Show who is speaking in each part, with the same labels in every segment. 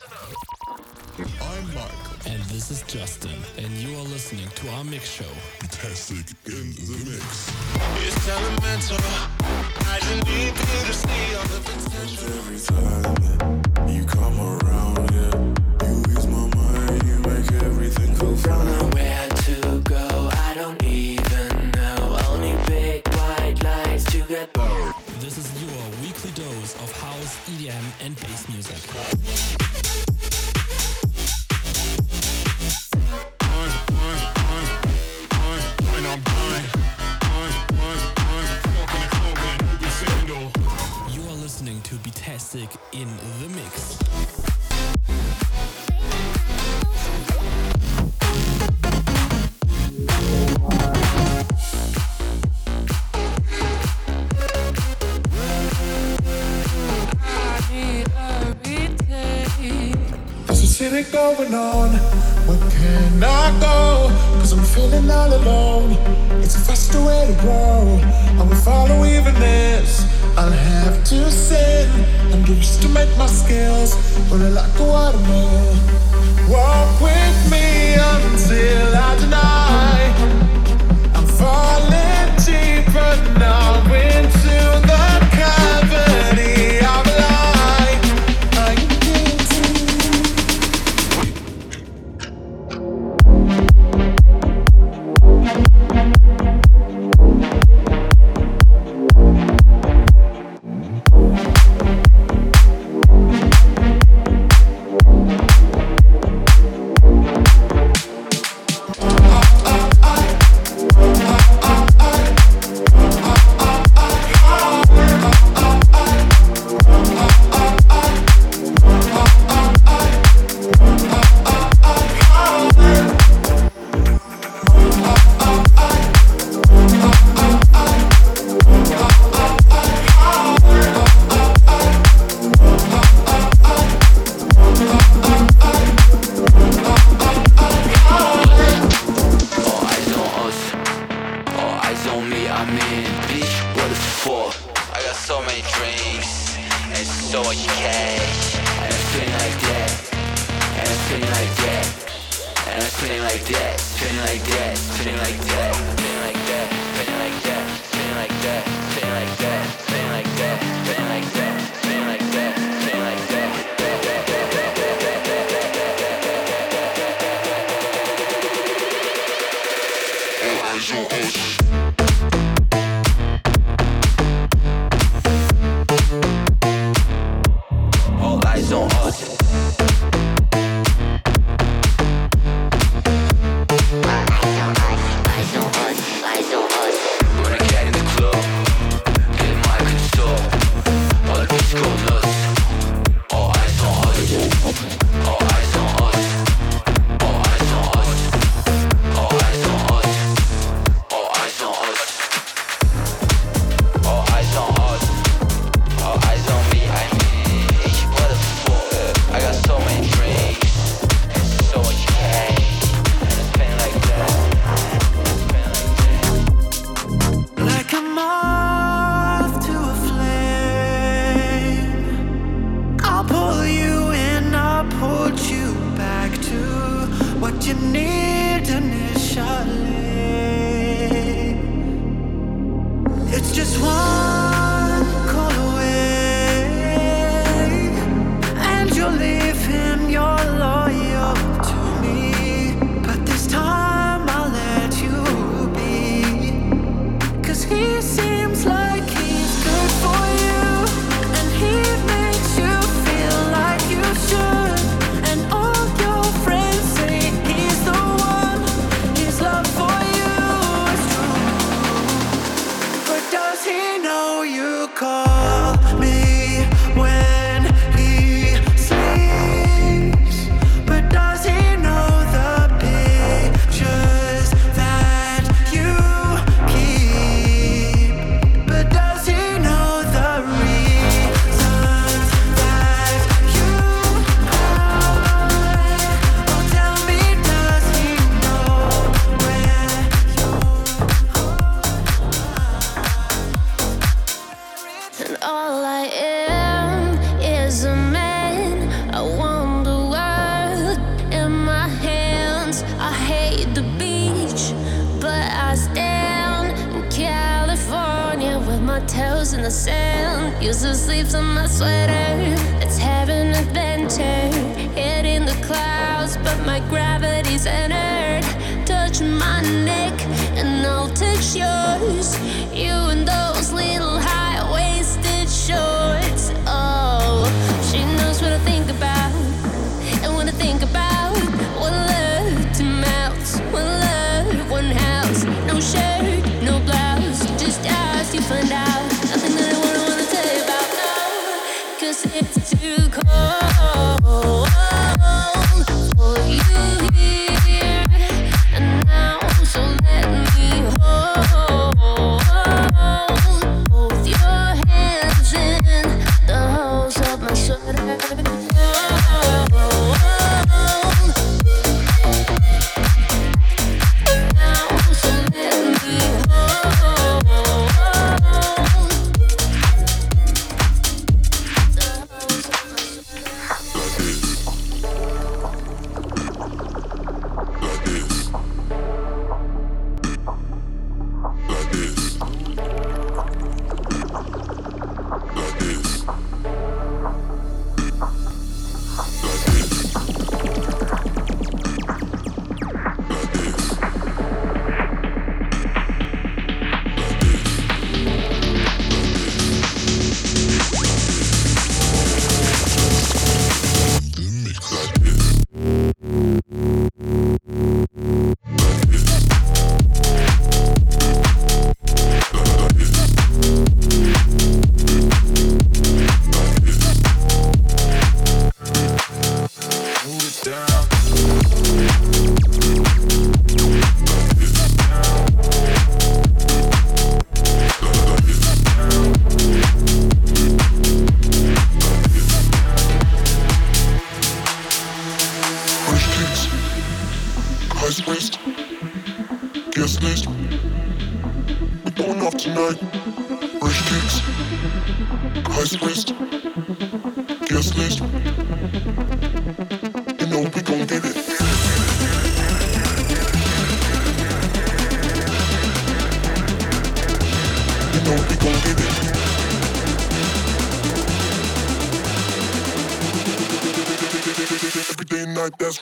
Speaker 1: I'm Mark.
Speaker 2: And this is Justin, and you are listening to our mix show.
Speaker 1: Fantastic in the mix.
Speaker 3: It's elemental. I just need you to see all the potential.
Speaker 4: Every time you come around, yeah, you ease my mind, you make everything feel fine.
Speaker 5: Where to go, I don't even know. Only big white lights to get
Speaker 2: This is your weekly dose of house, EDM, and bass music. Betastic in the mix.
Speaker 4: Going on. Where can I go? Cause I'm feeling all alone. It's a faster way to grow. I will follow even this. I'll have to
Speaker 5: send and looks my skills
Speaker 6: for a
Speaker 7: lot of watermelon. Walk with me
Speaker 1: until.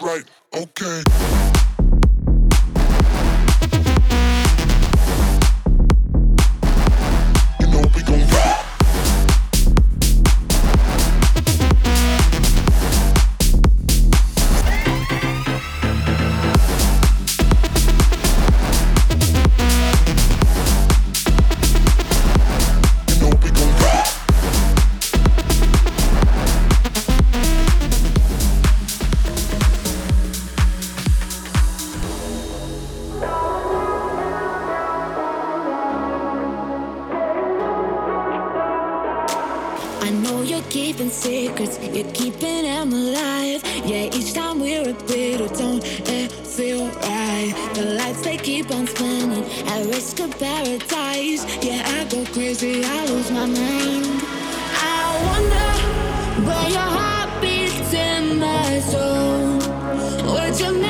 Speaker 1: right.
Speaker 8: keeping secrets, you're keeping them alive. Yeah, each time we're a bit, it don't it feel right? The lights they keep on spinning at risk of paradise. Yeah, I go crazy, I lose my mind. I wonder where your heart beats in my soul. Would you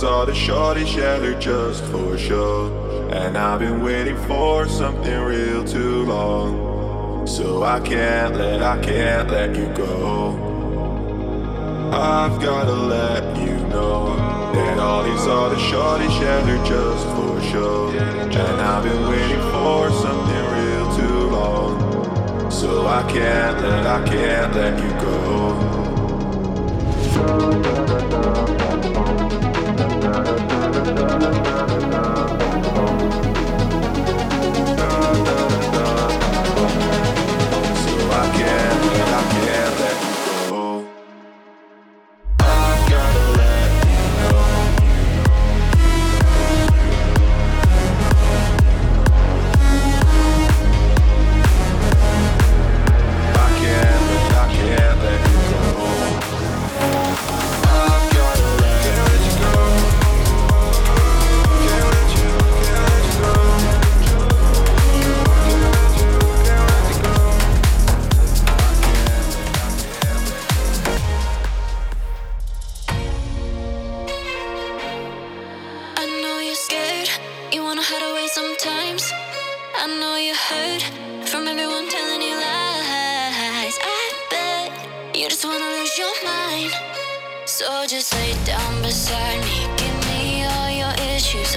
Speaker 8: saw the shorty shattered, just for sure. And I've been waiting for something real too long. So I can't let, I can't let you go.
Speaker 4: I've gotta let you know that all these other shorties shattered, just for sure. And I've been waiting for something real too long. So I can't let, I can't let you go. So I can know how to wait sometimes. I know you heard from everyone telling
Speaker 9: you lies. I bet you just wanna lose your mind. So just lay down beside me. Give me all your
Speaker 10: issues.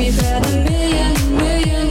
Speaker 10: we've had a million, million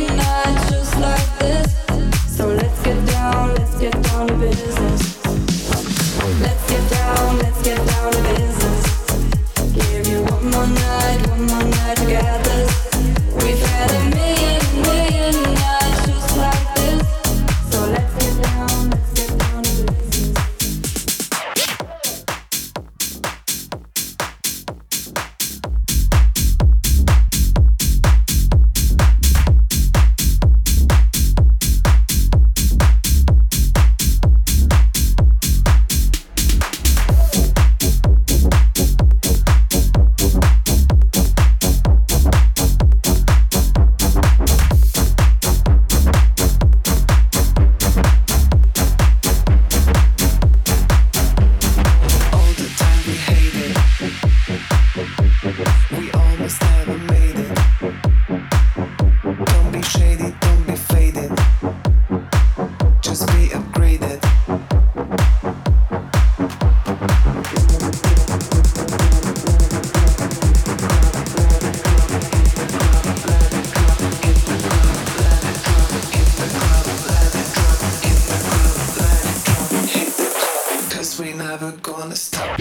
Speaker 11: we never gonna stop.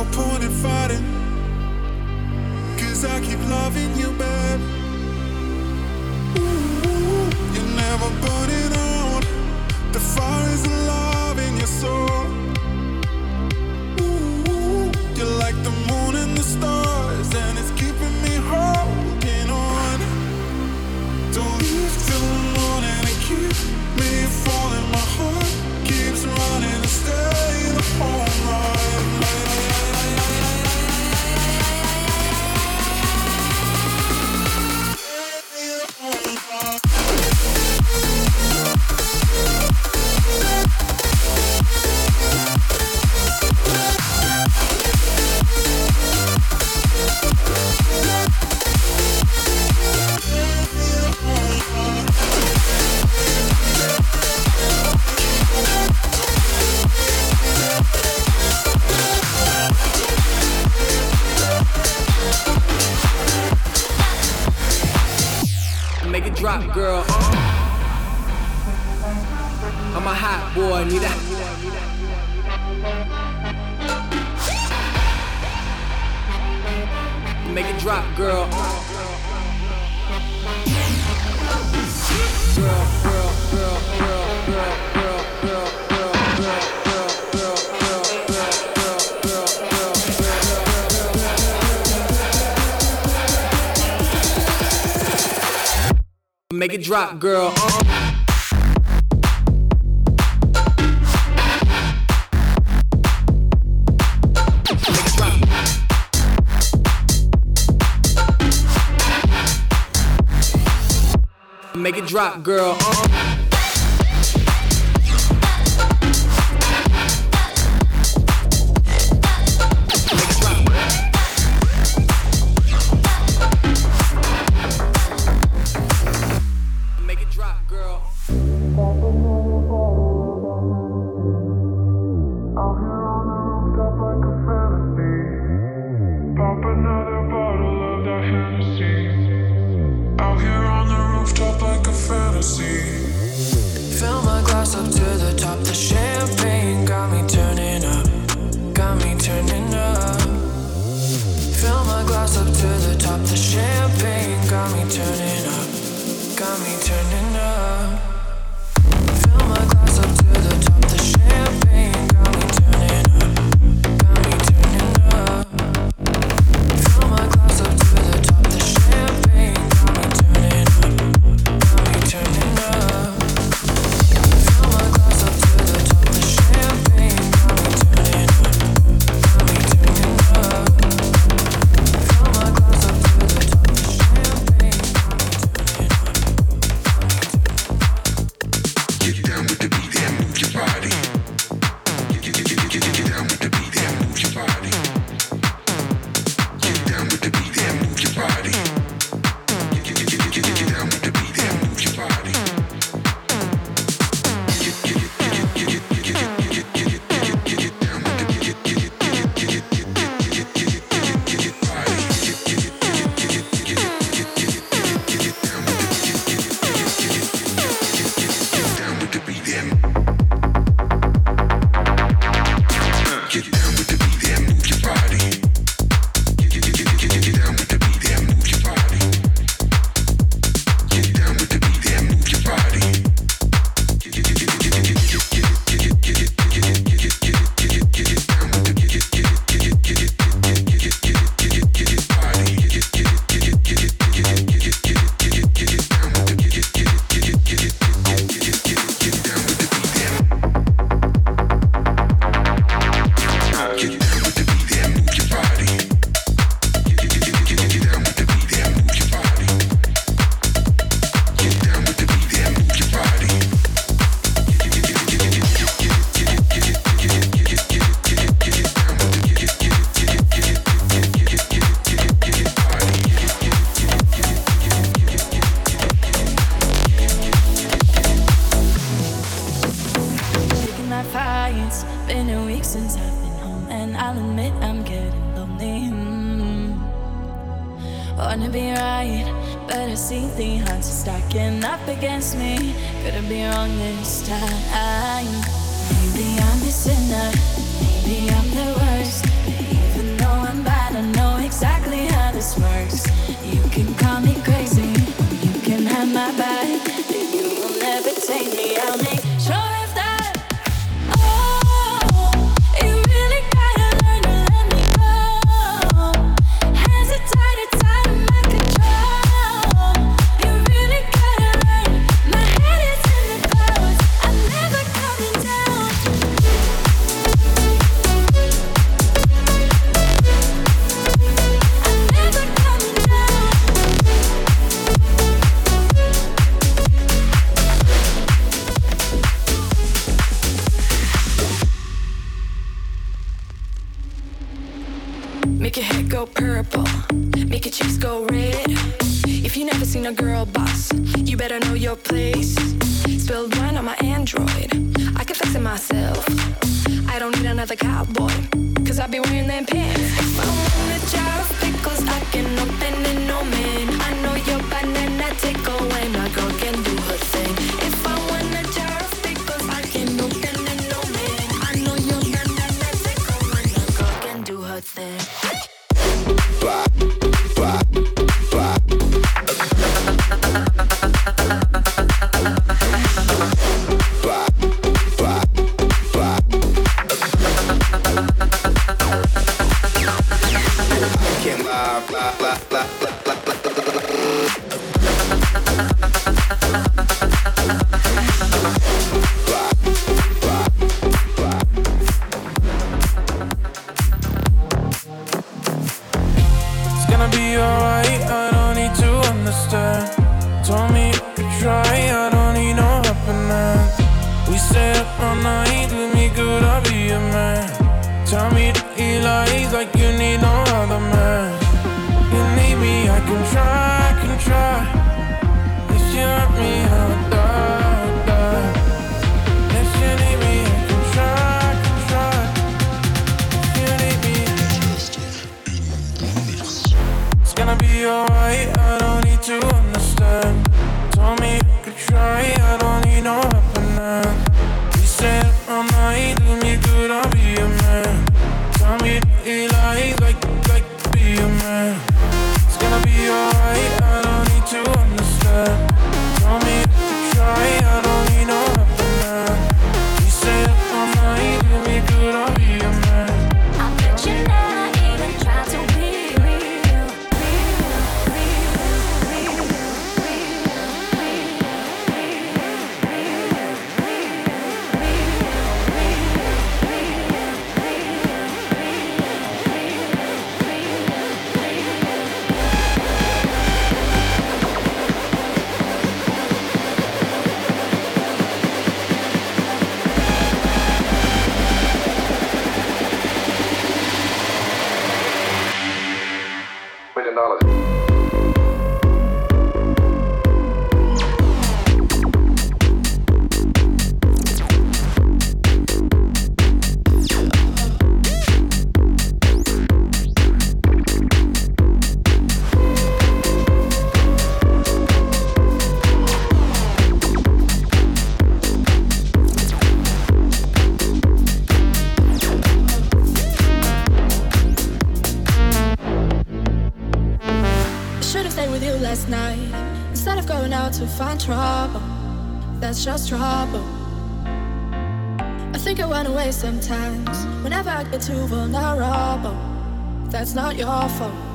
Speaker 11: no point in fighting. Cause
Speaker 3: I keep loving you, babe. Ooh, you're never burning out. The fire is alive in your soul.
Speaker 12: it drop, girl. Make it drop, girl.
Speaker 13: Uh-uh. Too vulnerable. That's not your fault.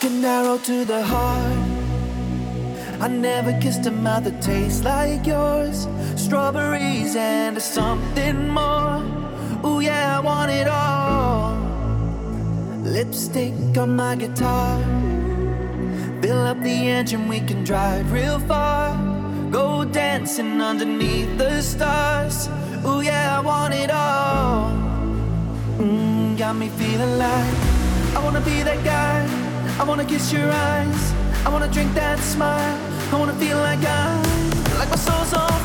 Speaker 14: took an arrow to the heart. I never kissed a mouth that tastes like yours. Strawberries and something more. Ooh, yeah, I want it all. Lipstick on my guitar. Fill up the engine, we can drive real far. Go dancing underneath the stars. Ooh, yeah, I want it all. Mm, got me feeling like I wanna be that guy I wanna kiss your eyes. I wanna drink that smile. I wanna feel like I, like my soul's on.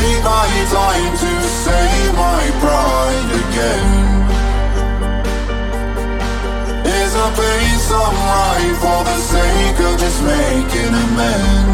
Speaker 14: take my
Speaker 15: time to my
Speaker 4: pride again. Is I'm some right for the sake of just making amends?